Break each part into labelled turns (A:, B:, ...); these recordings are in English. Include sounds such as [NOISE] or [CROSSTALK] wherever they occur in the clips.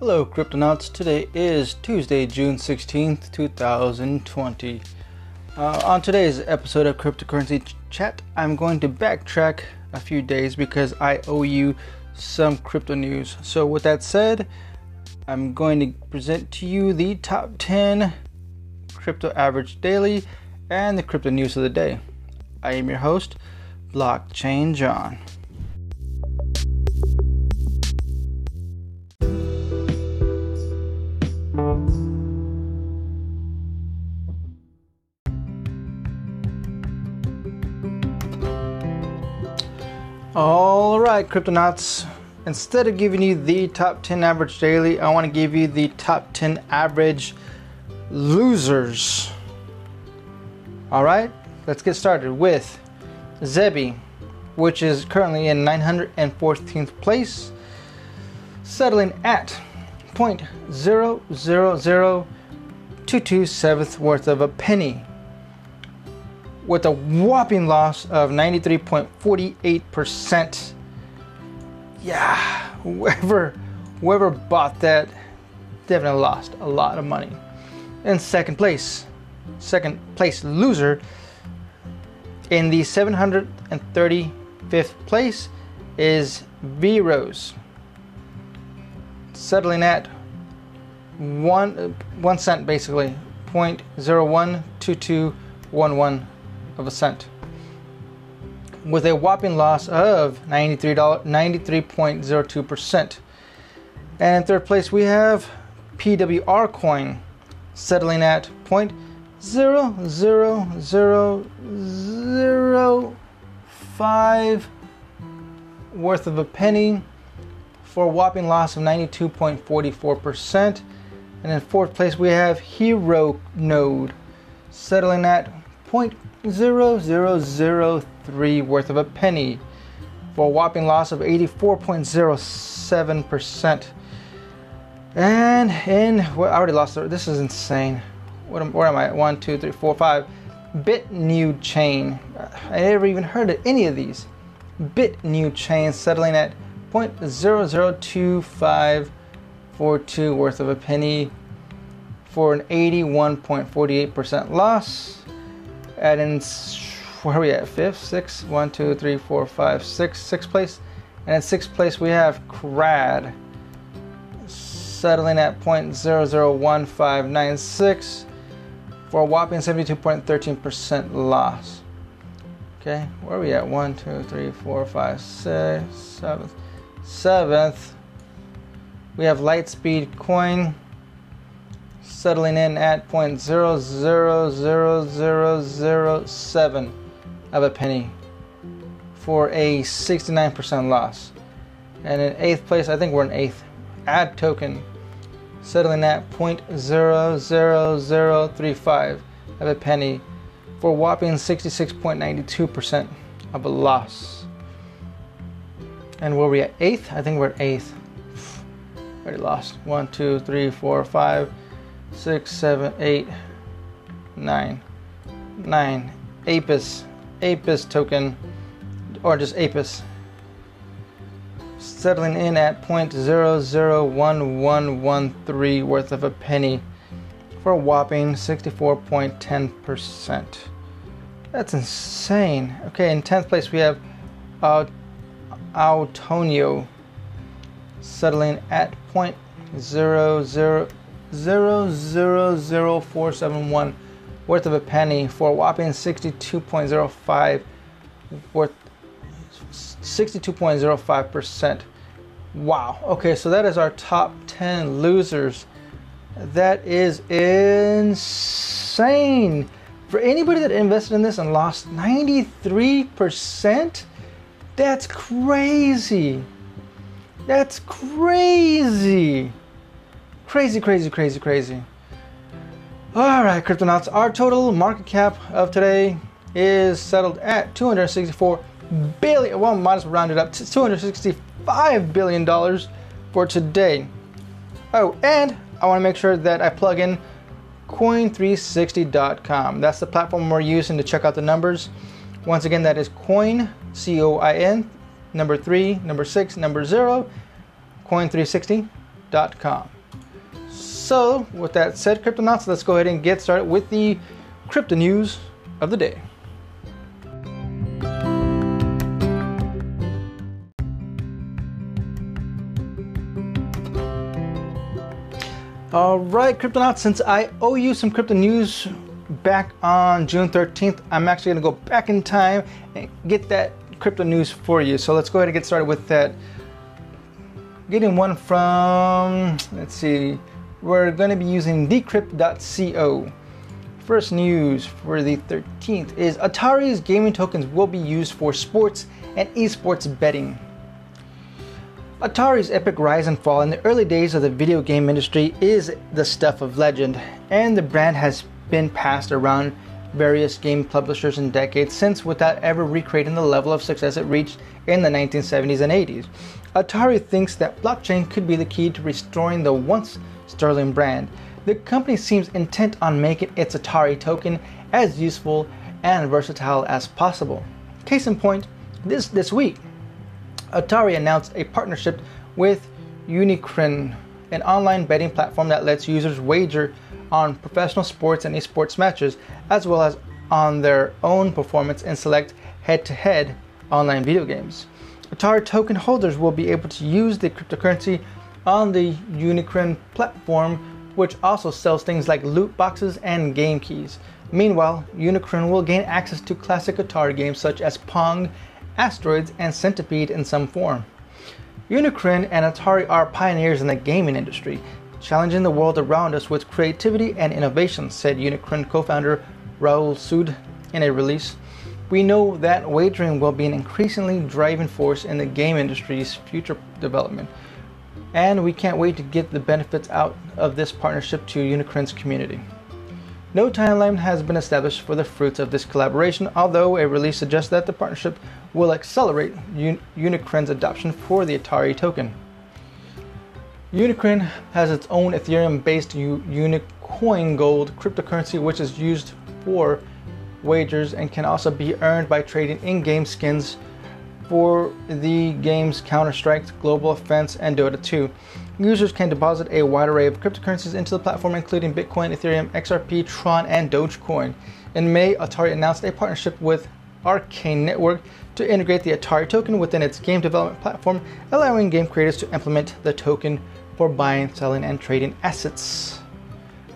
A: Hello, Cryptonauts. Today is Tuesday, June 16th, 2020. Uh, on today's episode of Cryptocurrency Chat, I'm going to backtrack a few days because I owe you some crypto news. So, with that said, I'm going to present to you the top 10 crypto average daily and the crypto news of the day. I am your host, Blockchain John. All right, Cryptonauts. Instead of giving you the top 10 average daily, I want to give you the top 10 average losers. All right, let's get started with Zebi, which is currently in 914th place, settling at 0.000227th worth of a penny with a whopping loss of 93.48%. Yeah, whoever whoever bought that definitely lost a lot of money. In second place, second place loser in the 735th place is V Rose, settling at one one cent basically, 0.012211 of a cent with a whopping loss of $93.02%. And in third place we have PWR coin settling at 0.00005 worth of a penny for a whopping loss of 92.44%. And in fourth place we have Hero Node settling at 0.0003 worth of a penny for a whopping loss of 84.07%. And in, well, I already lost. This is insane. What am, where am I? One, two, three, four, five. Bit new chain. I never even heard of any of these. Bit new chain settling at 0.002542 worth of a penny for an 81.48% loss. And in where are we at? Fifth, sixth, one, two, three, four, five, six, sixth place. And in sixth place we have Crad settling at 0.001596 for a whopping 72.13% loss. Okay, where are we at? One, two, three, four, five, six, seventh. Seventh, we have Lightspeed Coin settling in at 0.000007 of a penny for a 69% loss. And in eighth place, I think we're in eighth, Ad Token settling at 0.00035 of a penny for a whopping 66.92% of a loss. And were we at eighth? I think we're at eighth. Already lost. One, two, three, four, five six, seven, eight, nine, nine. Apis, Apis token, or just Apis, settling in at 0.001113 worth of a penny for a whopping 64.10%. That's insane. Okay, in 10th place we have Autonio settling at 0.00 000471 worth of a penny for a whopping 62.05 worth 62.05%. Wow. Okay, so that is our top 10 losers. That is insane. For anybody that invested in this and lost 93%, that's crazy. That's crazy. Crazy, crazy, crazy, crazy. All right, Cryptonauts, our total market cap of today is settled at 264 billion, well, might as well round it up to 265 billion dollars for today. Oh, and I want to make sure that I plug in coin360.com. That's the platform we're using to check out the numbers. Once again, that is coin, C O I N, number three, number six, number zero, coin360 decrypt.com. So, with that said, Cryptonauts, let's go ahead and get started with the crypto news of the day. All right, Cryptonauts, since I owe you some crypto news back on June 13th, I'm actually going to go back in time and get that crypto news for you. So let's go ahead and get started with that. Getting one from, let's see, we're going to be using decrypt.co. First news for the 13th is Atari's gaming tokens will be used for sports and esports betting. Atari's epic rise and fall in the early days of the video game industry is the stuff of legend, and the brand has been passed around various game publishers in decades since without ever recreating the level of success it reached in the 1970s and 80s. Atari thinks that blockchain could be the key to restoring the once sterling brand. The company seems intent on making its Atari token as useful and versatile as possible. Case in point, this this week, Atari announced a partnership with Unikrn, an online betting platform that lets users wager on professional sports and esports matches, as well as on their own performance in select head to head online video games. Atari token holders will be able to use the cryptocurrency on the Unikrn platform, which also sells things like loot boxes and game keys. Meanwhile, Unikrn will gain access to classic Atari games such as Pong asteroids, and centipede in some form. Unikrn and Atari are pioneers in the gaming industry, challenging the world around us with creativity and innovation, said Unikrn co founder Rahul Sood in a release. We know that wagering will be an increasingly driving force in the game industry's future development, and we can't wait to get the benefits out of this partnership to Unikrn's community. No timeline has been established for the fruits of this collaboration, although a release suggests that the partnership will accelerate Un- adoption for the Atari token. Unikrn has its own Ethereum based U- UnikoinGold cryptocurrency, which is used for wagers and can also be earned by trading in game skins for the games Counter Strike, Global Offense, and Dota 2. Users can deposit a wide array of cryptocurrencies into the platform, including Bitcoin, Ethereum, XRP, Tron, and Dogecoin. In May, Atari announced a partnership with Arkane Network to integrate the Atari token within its game development platform, allowing game creators to implement the token for buying, selling, and trading assets.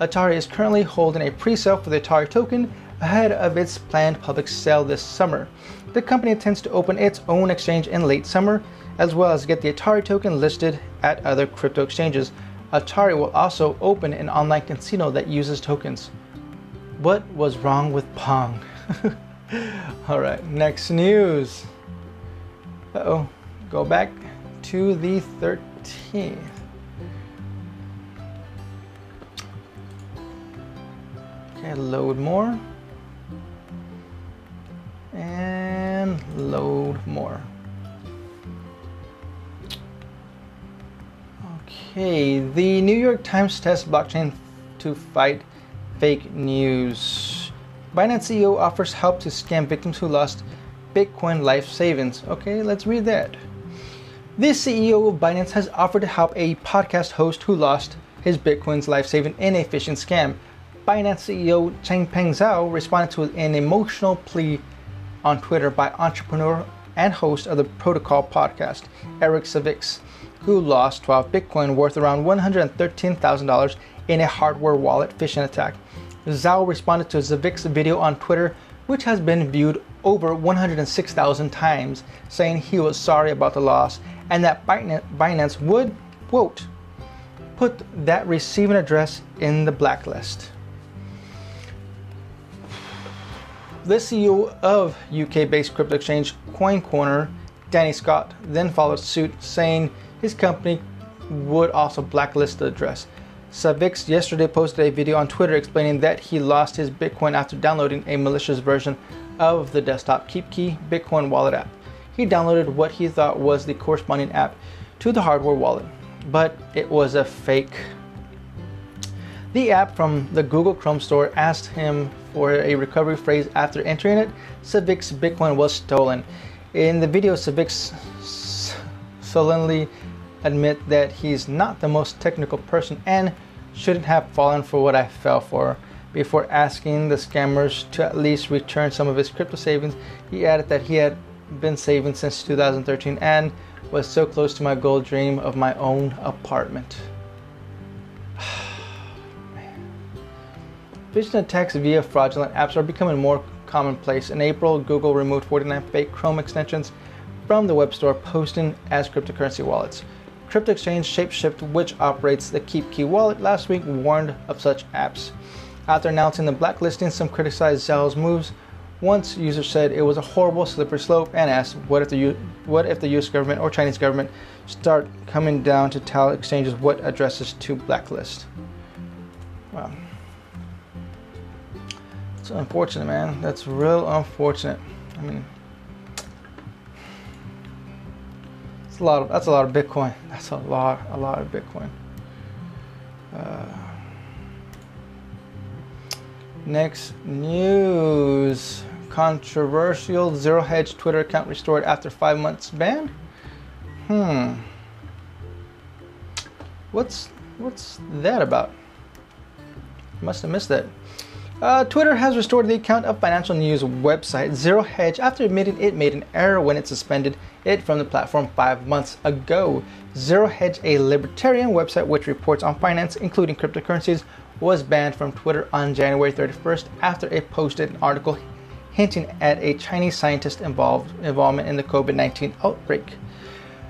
A: Atari is currently holding a pre sale for the Atari token ahead of its planned public sale this summer. The company intends to open its own exchange in late summer, as well as get the Atari token listed at other crypto exchanges. Atari will also open an online casino that uses tokens. What was wrong with Pong? [LAUGHS] All right, next news. Uh oh, go back to the 13th. Okay, load more. And load more. Okay, the New York Times tests blockchain to fight fake news. Binance CEO offers help to scam victims who lost Bitcoin life savings. Okay, let's read that. The CEO of Binance has offered to help a podcast host who lost his Bitcoin's life saving in a phishing scam. Binance CEO Changpeng Zhao responded to an emotional plea on Twitter by entrepreneur and host of the Protocol podcast, Eric Savics who lost 12 Bitcoin worth around $113,000 in a hardware wallet phishing attack. Zhao responded to Savics' video on Twitter, which has been viewed over 106,000 times, saying he was sorry about the loss and that Binance would, quote, put that receiving address in the blacklist. The CEO of UK based crypto exchange CoinCorner, Danny Scott, then followed suit, saying his company would also blacklist the address. Savics yesterday posted a video on Twitter explaining that he lost his Bitcoin after downloading a malicious version of the desktop KeepKey Bitcoin wallet app. He downloaded what he thought was the corresponding app to the hardware wallet, but it was a fake. The app from the Google Chrome store asked him for a recovery phrase after entering it. Savics's Bitcoin was stolen. In the video, Savix sullenly admit that he's not the most technical person and shouldn't have fallen for what I fell for. Before asking the scammers to at least return some of his crypto savings, he added that he had been saving since 2013 and was so close to my goal dream of my own apartment. Phishing attacks via fraudulent apps are becoming more commonplace. In April, Google removed 49 fake Chrome extensions from the web store, posting as cryptocurrency wallets. Crypto exchange Shapeshift, which operates the KeepKey wallet, last week warned of such apps. After announcing the blacklisting, some criticized Zell's moves. Once users said it was a horrible slippery slope and asked, what if the U- what if the U.S. government or Chinese government start coming down to tell exchanges what addresses to blacklist? Wow. It's unfortunate, man. That's real unfortunate. I mean, it's a lot. Of, that's a lot of Bitcoin. That's a lot, a lot of Bitcoin. Uh, next news: controversial zero hedge Twitter account restored after five months ban. Hmm. What's what's that about? Must have missed that. Uh, Twitter has restored the account of financial news website Zero Hedge after admitting it made an error when it suspended it from the platform five months ago. Zero Hedge, a libertarian website which reports on finance, including cryptocurrencies, was banned from Twitter on January 31st after it posted an article hinting at a Chinese scientist involved involvement in the COVID-19 outbreak.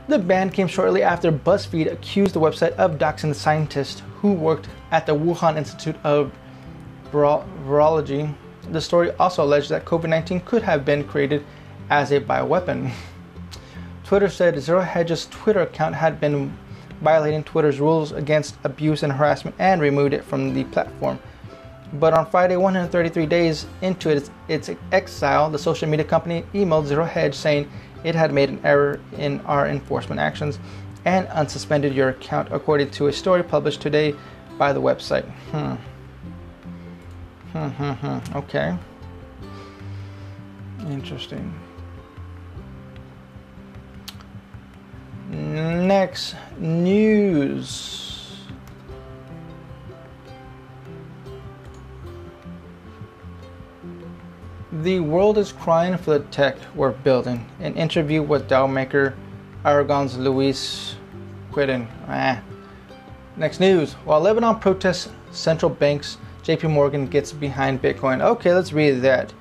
A: The ban came shortly after BuzzFeed accused the website of doxing the scientist who worked at the Wuhan Institute of virology, the story also alleged that COVID 19 could have been created as a bioweapon. [LAUGHS] Twitter said Zero Hedge's Twitter account had been violating Twitter's rules against abuse and harassment and removed it from the platform. But on Friday, 133 days into its, its exile, the social media company emailed Zero Hedge saying it had made an error in our enforcement actions and unsuspended your account, according to a story published today by the website. Hmm. Hmm, hmm, hmm. Okay. Interesting. Next news. The world is crying for the tech we're building. An interview with DAO maker Aragon's Luis Cuende. Ah. Next news. While Lebanon protests central banks JP Morgan gets behind Bitcoin. Okay, let's read that.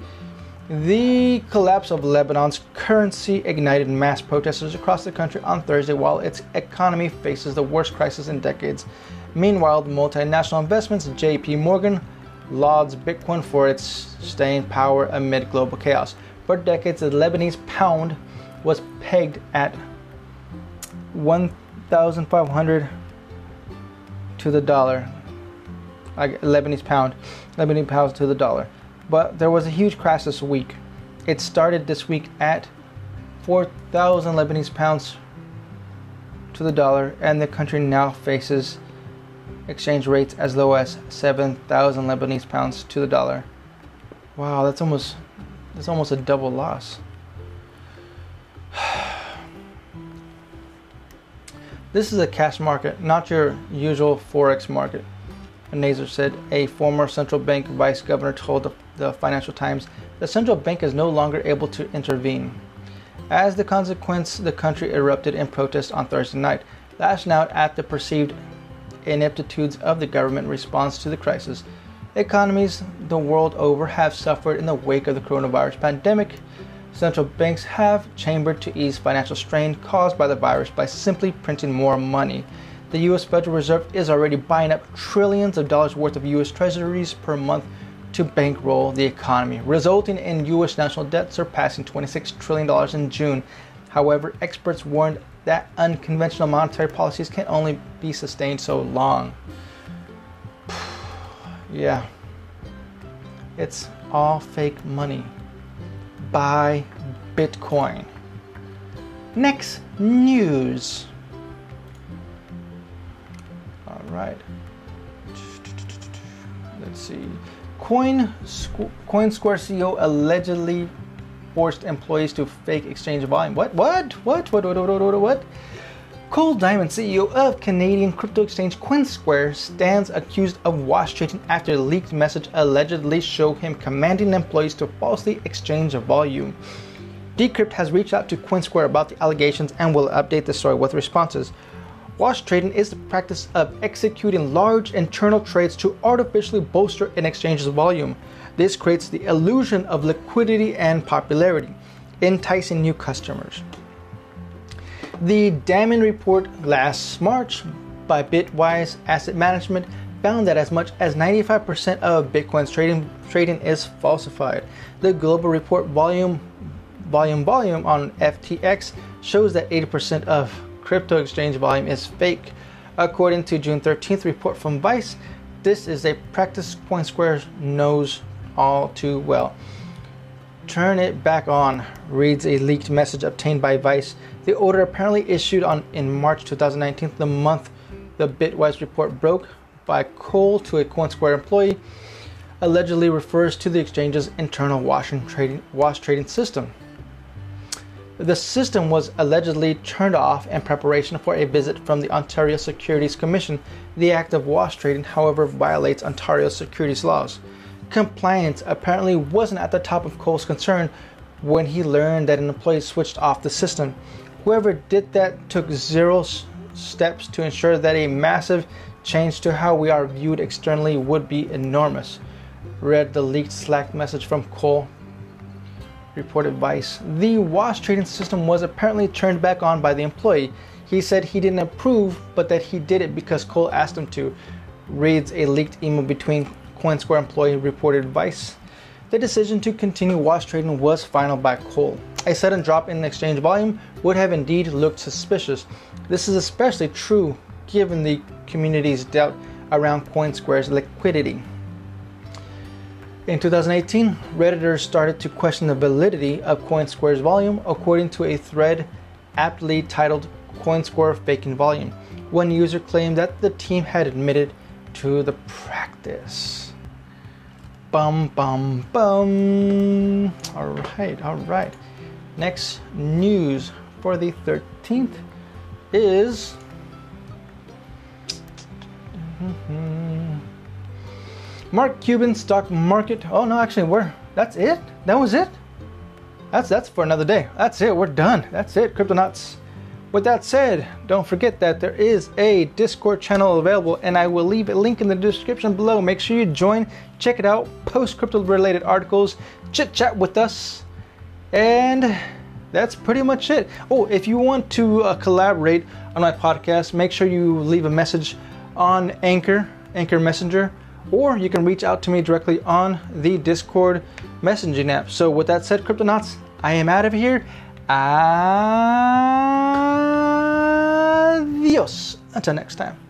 A: The collapse of Lebanon's currency ignited mass protesters across the country on Thursday while its economy faces the worst crisis in decades. Meanwhile, the multinational investments JP Morgan lauds Bitcoin for its staying power amid global chaos. For decades, the Lebanese pound was pegged at 1,500 to the dollar like Lebanese pound, Lebanese pounds to the dollar. But there was a huge crash this week. It started this week at 4,000 Lebanese pounds to the dollar, and the country now faces exchange rates as low as 7,000 Lebanese pounds to the dollar. Wow, that's almost that's almost a double loss. [SIGHS] this is a cash market, not your usual forex market. Nasser Saidi, a former central bank vice governor told the, the, Financial Times, the central bank is no longer able to intervene. As the consequence, the country erupted in protest on Thursday night, lashing out at the perceived ineptitudes of the government response to the crisis. Economies the world over have suffered in the wake of the coronavirus pandemic. Central banks have chambered to ease financial strain caused by the virus by simply printing more money the US Federal Reserve is already buying up trillions of dollars worth of US treasuries per month to bankroll the economy, resulting in US national debt surpassing $26 trillion in June. However, experts warned that unconventional monetary policies can only be sustained so long. [SIGHS] yeah. It's all fake money. Buy Bitcoin. Next news right. Let's see. Coin CoinSquare CEO allegedly forced employees to fake exchange volume. What? What? What? What? What? What? What? What? Cole Diamond, CEO of Canadian crypto exchange CoinSquare, stands accused of wash trading after a leaked message allegedly showed him commanding employees to falsely exchange volume. Decrypt has reached out to CoinSquare about the allegations and will update the story with responses. Wash trading is the practice of executing large internal trades to artificially bolster an exchange's volume. This creates the illusion of liquidity and popularity, enticing new customers. The Damon report last March by Bitwise Asset Management found that as much as 95% of Bitcoin's trading trading is falsified. The global report volume volume volume on FTX shows that 80% of crypto exchange volume is fake. According to June 13th report from Vice, this is a practice CoinSquare knows all too well. Turn it back on, reads a leaked message obtained by Vice. The order apparently issued on in March 2019, the month the Bitwise report broke by Cole to a CoinSquare employee, allegedly refers to the exchange's internal wash, trading, wash trading system. The system was allegedly turned off in preparation for a visit from the Ontario Securities Commission. The act of wash trading, however, violates Ontario securities laws. Compliance apparently wasn't at the top of Cole's concern when he learned that an employee switched off the system. Whoever did that took zero steps to ensure that a massive change to how we are viewed externally would be enormous. Read the leaked Slack message from Cole reported Vice. The wash trading system was apparently turned back on by the employee. He said he didn't approve, but that he did it because Cole asked him to. Reads a leaked email between CoinSquare employee reported Vice. The decision to continue wash trading was final by Cole. A sudden drop in exchange volume would have indeed looked suspicious. This is especially true given the community's doubt around CoinSquare's liquidity. In 2018, Redditors started to question the validity of CoinSquare's volume according to a thread aptly titled CoinSquare Faking Volume. One user claimed that the team had admitted to the practice. Bum bum bum. All right, all right. Next news for the 13th is. Mm-hmm. Mark Cuban stock market. Oh no, actually, we're that's it. That was it. That's that's for another day. That's it. We're done. That's it. Cryptonauts. With that said, don't forget that there is a Discord channel available, and I will leave a link in the description below. Make sure you join, check it out, post crypto related articles, chit chat with us, and that's pretty much it. Oh, if you want to uh, collaborate on my podcast, make sure you leave a message on Anchor, Anchor Messenger or you can reach out to me directly on the Discord messaging app. So, with that said, Cryptonauts, I am out of here. Adios. Until next time.